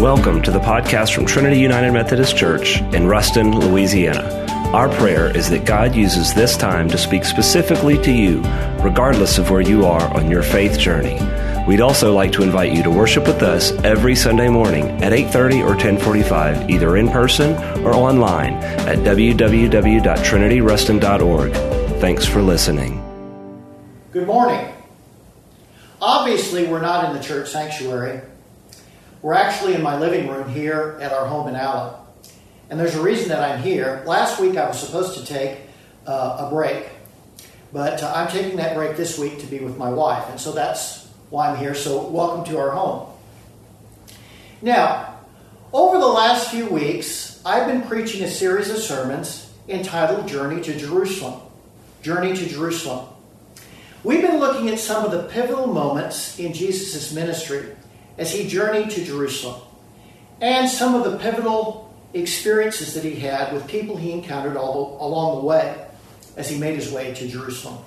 Welcome to the podcast from Trinity United Methodist Church in Ruston, Louisiana. Our prayer is that God uses this time to speak specifically to you, regardless of where you are on your faith journey. We'd also like to invite you to worship with us every Sunday morning at 8:30 or 10:45, either in person or online at www.trinityruston.org. Thanks for listening. Good morning. Obviously, we're not in the church sanctuary. We're actually in my living room here at our home in Allen. And there's a reason that I'm here. Last week I was supposed to take uh, a break, but uh, I'm taking that break this week to be with my wife. And so that's why I'm here. So, welcome to our home. Now, over the last few weeks, I've been preaching a series of sermons entitled Journey to Jerusalem. Journey to Jerusalem. We've been looking at some of the pivotal moments in Jesus' ministry as he journeyed to Jerusalem and some of the pivotal experiences that he had with people he encountered all along the way as he made his way to Jerusalem.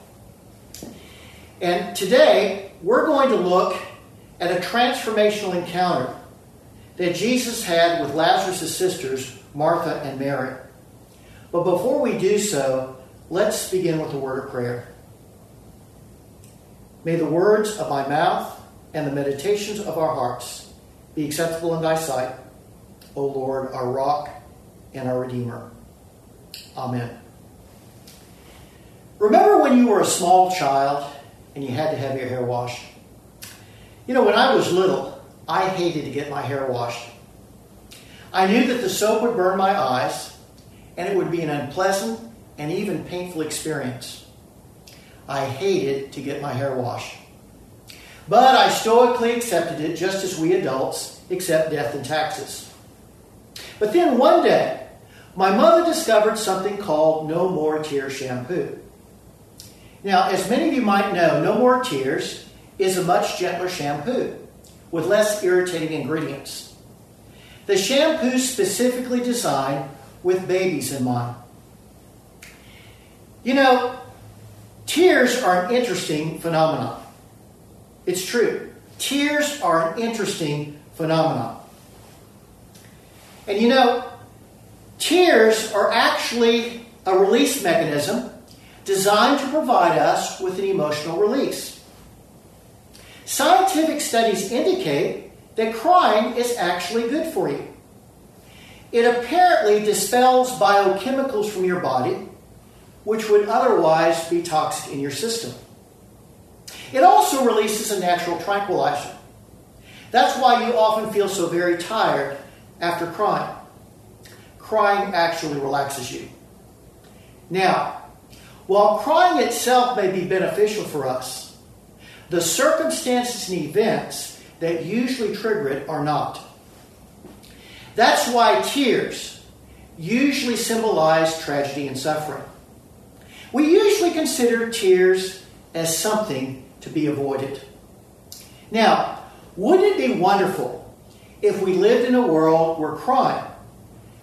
And today, we're going to look at a transformational encounter that Jesus had with Lazarus' sisters, Martha and Mary. But before we do so, let's begin with a word of prayer. May the words of my mouth and the meditations of our hearts be acceptable in thy sight, O Lord, our rock and our Redeemer. Amen. Remember when you were a small child and you had to have your hair washed? You know, when I was little, I hated to get my hair washed. I knew that the soap would burn my eyes and it would be an unpleasant and even painful experience. I hated to get my hair washed. But I stoically accepted it just as we adults accept death and taxes. But then one day, my mother discovered something called No More Tears shampoo. Now, as many of you might know, No More Tears is a much gentler shampoo with less irritating ingredients. The shampoo specifically designed with babies in mind. You know, tears are an interesting phenomenon. It's true. Tears are an interesting phenomenon. And you know, tears are actually a release mechanism designed to provide us with an emotional release. Scientific studies indicate that crying is actually good for you. It apparently dispels biochemicals from your body, which would otherwise be toxic in your system. It also releases a natural tranquilizer. That's why you often feel so very tired after crying. Crying actually relaxes you. Now, while crying itself may be beneficial for us, the circumstances and events that usually trigger it are not. That's why tears usually symbolize tragedy and suffering. We usually consider tears as something to be avoided. Now, wouldn't it be wonderful if we lived in a world where crime,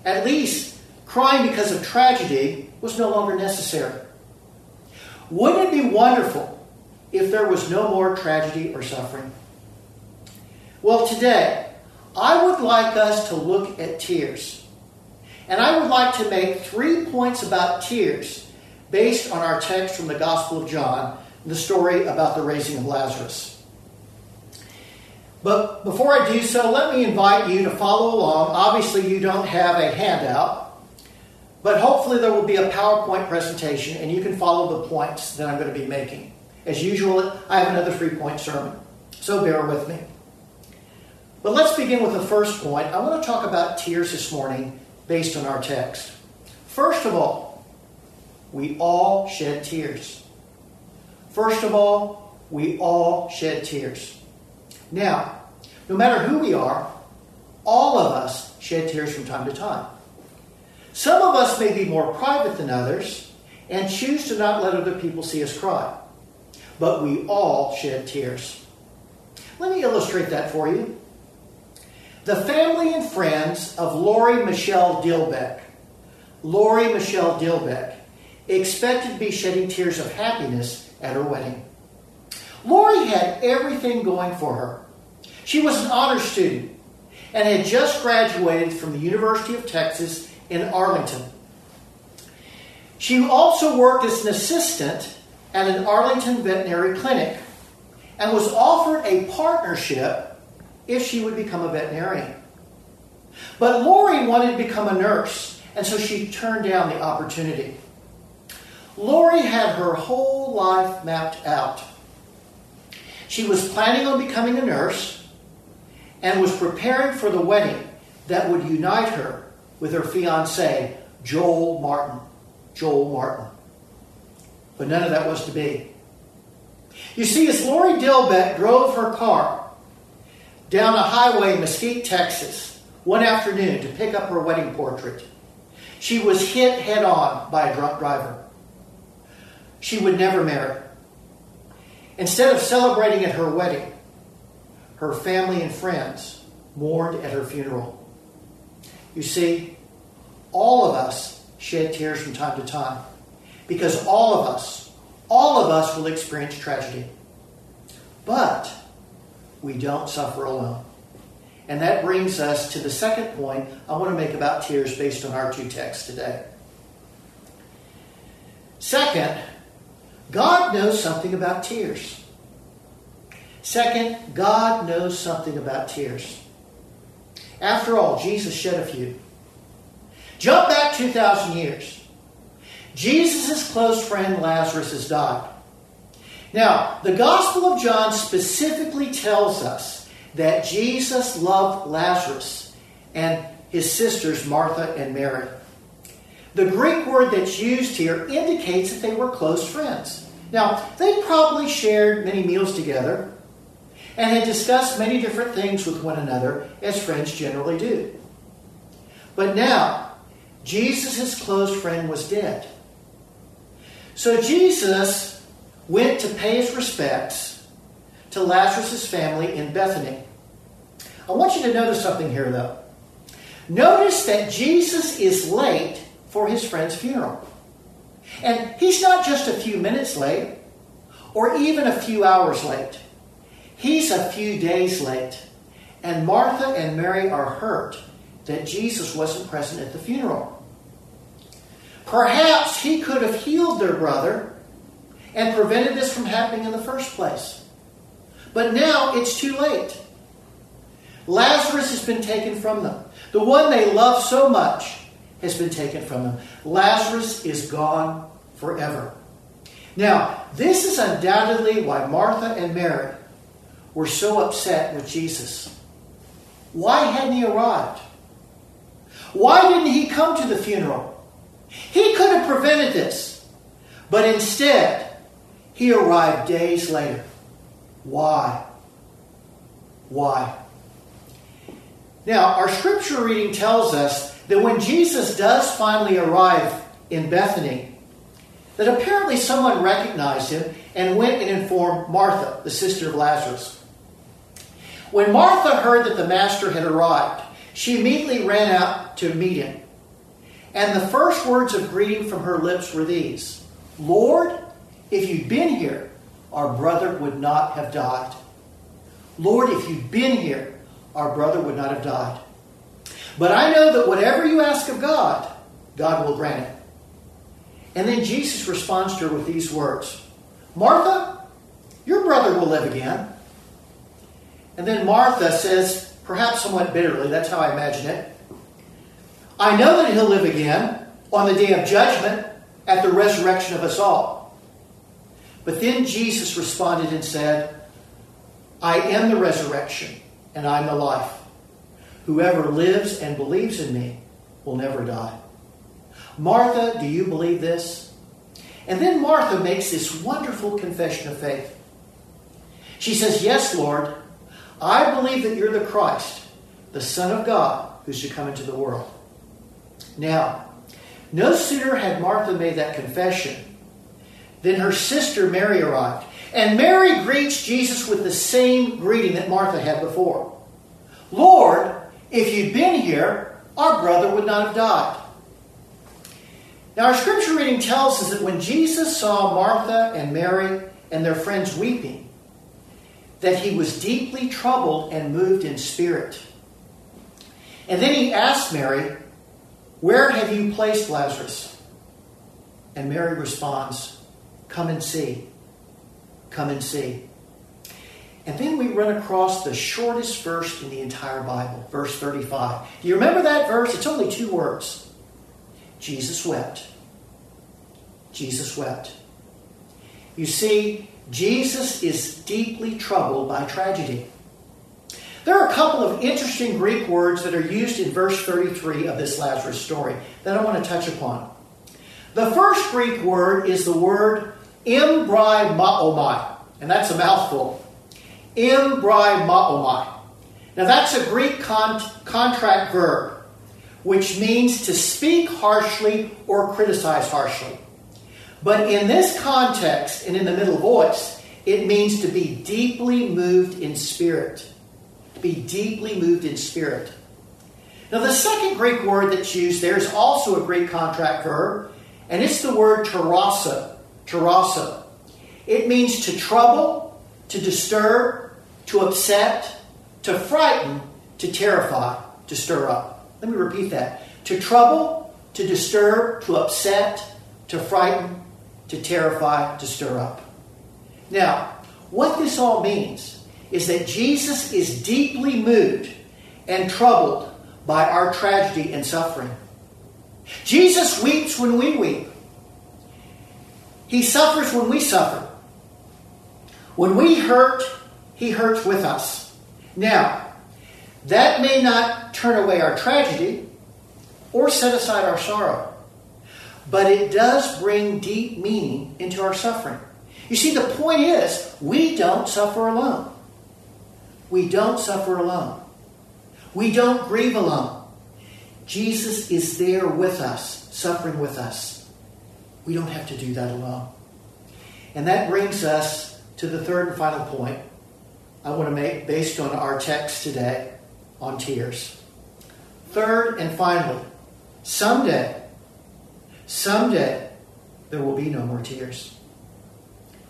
at least crying because of tragedy, was no longer necessary? Wouldn't it be wonderful if there was no more tragedy or suffering? Well, today, I would like us to look at tears. And I would like to make three points about tears based on our text from the Gospel of John, the story about the raising of Lazarus. But before I do so, let me invite you to follow along. Obviously, you don't have a handout, but hopefully, there will be a PowerPoint presentation and you can follow the points that I'm going to be making. As usual, I have another three point sermon, so bear with me. But let's begin with the first point. I want to talk about tears this morning based on our text. First of all, we all shed tears. First of all, we all shed tears. Now, no matter who we are, all of us shed tears from time to time. Some of us may be more private than others and choose to not let other people see us cry. But we all shed tears. Let me illustrate that for you. The family and friends of Lori Michelle Dilbeck, Lori Michelle Dilbeck, expected to be shedding tears of happiness at her wedding. Lori had everything going for her. She was an honor student, and had just graduated from the University of Texas in Arlington. She also worked as an assistant at an Arlington veterinary clinic and was offered a partnership if she would become a veterinarian. But Lori wanted to become a nurse, and so she turned down the opportunity. Lori had her whole life mapped out. She was planning on becoming a nurse and was preparing for the wedding that would unite her with her fiance, Joel Martin. Joel Martin. But none of that was to be. You see, as Lori Dilbeck drove her car down a highway in Mesquite, Texas, one afternoon to pick up her wedding portrait, she was hit head on by a drunk driver. She would never marry. Instead of celebrating at her wedding, her family and friends mourned at her funeral. You see, all of us shed tears from time to time because all of us, all of us will experience tragedy. But we don't suffer alone. And that brings us to the second point I want to make about tears based on our two texts today. Second, God knows something about tears. Second, God knows something about tears. After all, Jesus shed a few. Jump back 2,000 years. Jesus' close friend Lazarus has died. Now, the Gospel of John specifically tells us that Jesus loved Lazarus and his sisters Martha and Mary. The Greek word that's used here indicates that they were close friends. Now, they probably shared many meals together and had discussed many different things with one another, as friends generally do. But now, Jesus' close friend was dead. So Jesus went to pay his respects to Lazarus' family in Bethany. I want you to notice something here, though. Notice that Jesus is late for his friend's funeral. And he's not just a few minutes late or even a few hours late. He's a few days late. And Martha and Mary are hurt that Jesus wasn't present at the funeral. Perhaps he could have healed their brother and prevented this from happening in the first place. But now it's too late. Lazarus has been taken from them. The one they love so much has been taken from them. Lazarus is gone forever. Now, this is undoubtedly why Martha and Mary were so upset with Jesus. Why hadn't he arrived? Why didn't he come to the funeral? He could have prevented this, but instead, he arrived days later. Why? Why? Now, our scripture reading tells us that when Jesus does finally arrive in Bethany, that apparently someone recognized him and went and informed Martha, the sister of Lazarus. When Martha heard that the master had arrived, she immediately ran out to meet him. And the first words of greeting from her lips were these Lord, if you'd been here, our brother would not have died. Lord, if you'd been here, our brother would not have died. But I know that whatever you ask of God, God will grant it. And then Jesus responds to her with these words Martha, your brother will live again. And then Martha says, perhaps somewhat bitterly, that's how I imagine it, I know that he'll live again on the day of judgment at the resurrection of us all. But then Jesus responded and said, I am the resurrection and I'm the life. Whoever lives and believes in me will never die. Martha, do you believe this? And then Martha makes this wonderful confession of faith. She says, Yes, Lord, I believe that you're the Christ, the Son of God, who should come into the world. Now, no sooner had Martha made that confession than her sister Mary arrived. And Mary greets Jesus with the same greeting that Martha had before Lord, if you'd been here, our brother would not have died. Now, our scripture reading tells us that when Jesus saw Martha and Mary and their friends weeping, that he was deeply troubled and moved in spirit. And then he asked Mary, Where have you placed Lazarus? And Mary responds, Come and see. Come and see. And then we run across the shortest verse in the entire Bible, verse 35. Do you remember that verse? It's only two words Jesus wept. Jesus wept. You see, Jesus is deeply troubled by tragedy. There are a couple of interesting Greek words that are used in verse 33 of this Lazarus story that I want to touch upon. The first Greek word is the word embrimaomai, and that's a mouthful. Embrimaomai. Now that's a Greek con- contract verb, which means to speak harshly or criticize harshly. But in this context and in the middle voice, it means to be deeply moved in spirit. To be deeply moved in spirit. Now, the second Greek word that's used there is also a Greek contract verb, and it's the word tarasso. Tarasso. It means to trouble, to disturb, to upset, to frighten, to terrify, to stir up. Let me repeat that. To trouble, to disturb, to upset, to frighten, to terrify, to stir up. Now, what this all means is that Jesus is deeply moved and troubled by our tragedy and suffering. Jesus weeps when we weep. He suffers when we suffer. When we hurt, He hurts with us. Now, that may not turn away our tragedy or set aside our sorrow but it does bring deep meaning into our suffering. You see, the point is, we don't suffer alone. We don't suffer alone. We don't grieve alone. Jesus is there with us, suffering with us. We don't have to do that alone. And that brings us to the third and final point I want to make based on our text today on tears. Third and finally, someday Someday, there will be no more tears.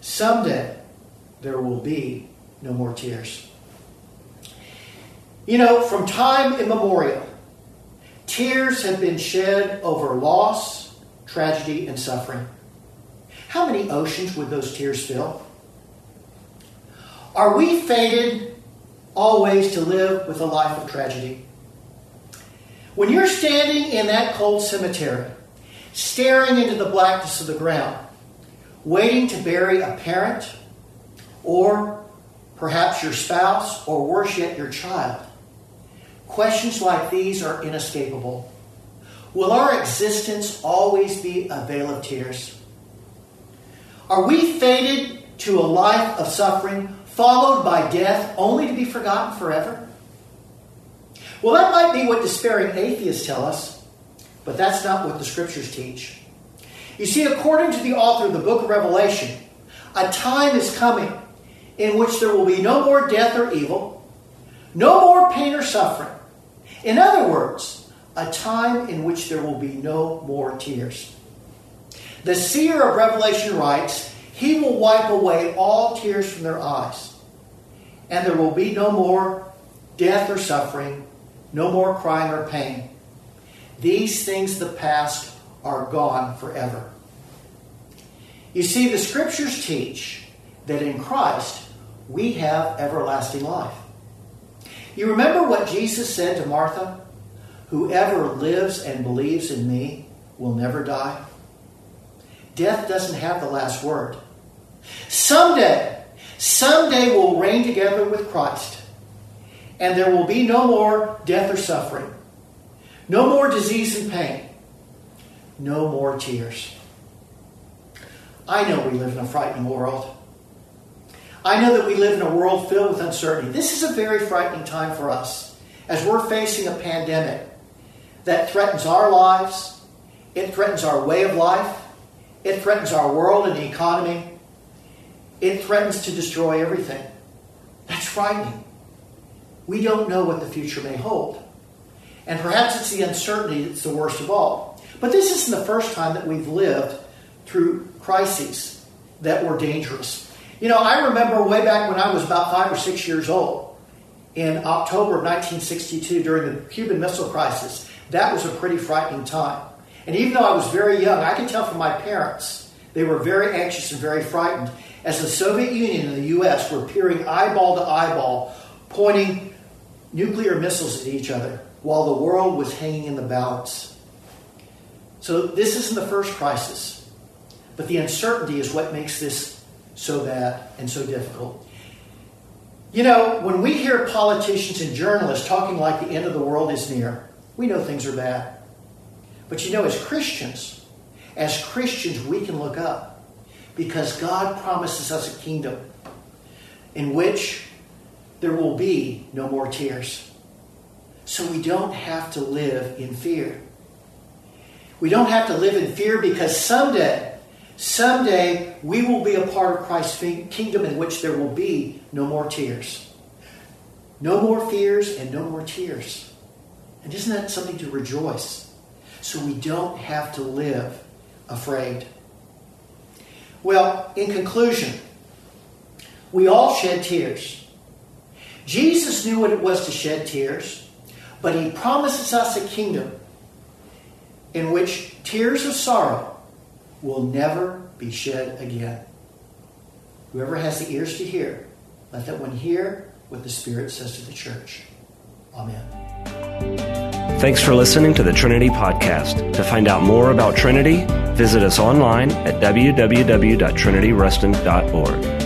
Someday, there will be no more tears. You know, from time immemorial, tears have been shed over loss, tragedy, and suffering. How many oceans would those tears fill? Are we fated always to live with a life of tragedy? When you're standing in that cold cemetery, staring into the blackness of the ground, waiting to bury a parent, or perhaps your spouse, or worse yet, your child. Questions like these are inescapable. Will our existence always be a vale of tears? Are we fated to a life of suffering followed by death only to be forgotten forever? Well, that might be what despairing atheists tell us. But that's not what the scriptures teach. You see, according to the author of the book of Revelation, a time is coming in which there will be no more death or evil, no more pain or suffering. In other words, a time in which there will be no more tears. The seer of Revelation writes, He will wipe away all tears from their eyes, and there will be no more death or suffering, no more crying or pain. These things the past are gone forever. You see, the scriptures teach that in Christ we have everlasting life. You remember what Jesus said to Martha? Whoever lives and believes in me will never die. Death doesn't have the last word. Someday, someday we'll reign together with Christ, and there will be no more death or suffering. No more disease and pain. No more tears. I know we live in a frightening world. I know that we live in a world filled with uncertainty. This is a very frightening time for us as we're facing a pandemic that threatens our lives, it threatens our way of life, it threatens our world and the economy, it threatens to destroy everything. That's frightening. We don't know what the future may hold. And perhaps it's the uncertainty that's the worst of all. But this isn't the first time that we've lived through crises that were dangerous. You know, I remember way back when I was about five or six years old in October of 1962 during the Cuban Missile Crisis, that was a pretty frightening time. And even though I was very young, I could tell from my parents, they were very anxious and very frightened as the Soviet Union and the U.S. were peering eyeball to eyeball, pointing nuclear missiles at each other while the world was hanging in the balance. So, this isn't the first crisis, but the uncertainty is what makes this so bad and so difficult. You know, when we hear politicians and journalists talking like the end of the world is near, we know things are bad. But you know, as Christians, as Christians, we can look up because God promises us a kingdom in which there will be no more tears. So we don't have to live in fear. We don't have to live in fear because someday, someday, we will be a part of Christ's kingdom in which there will be no more tears. No more fears and no more tears. And isn't that something to rejoice? So we don't have to live afraid. Well, in conclusion, we all shed tears. Jesus knew what it was to shed tears, but he promises us a kingdom in which tears of sorrow will never be shed again. Whoever has the ears to hear, let that one hear what the Spirit says to the church. Amen. Thanks for listening to the Trinity Podcast. To find out more about Trinity, visit us online at www.trinityruston.org.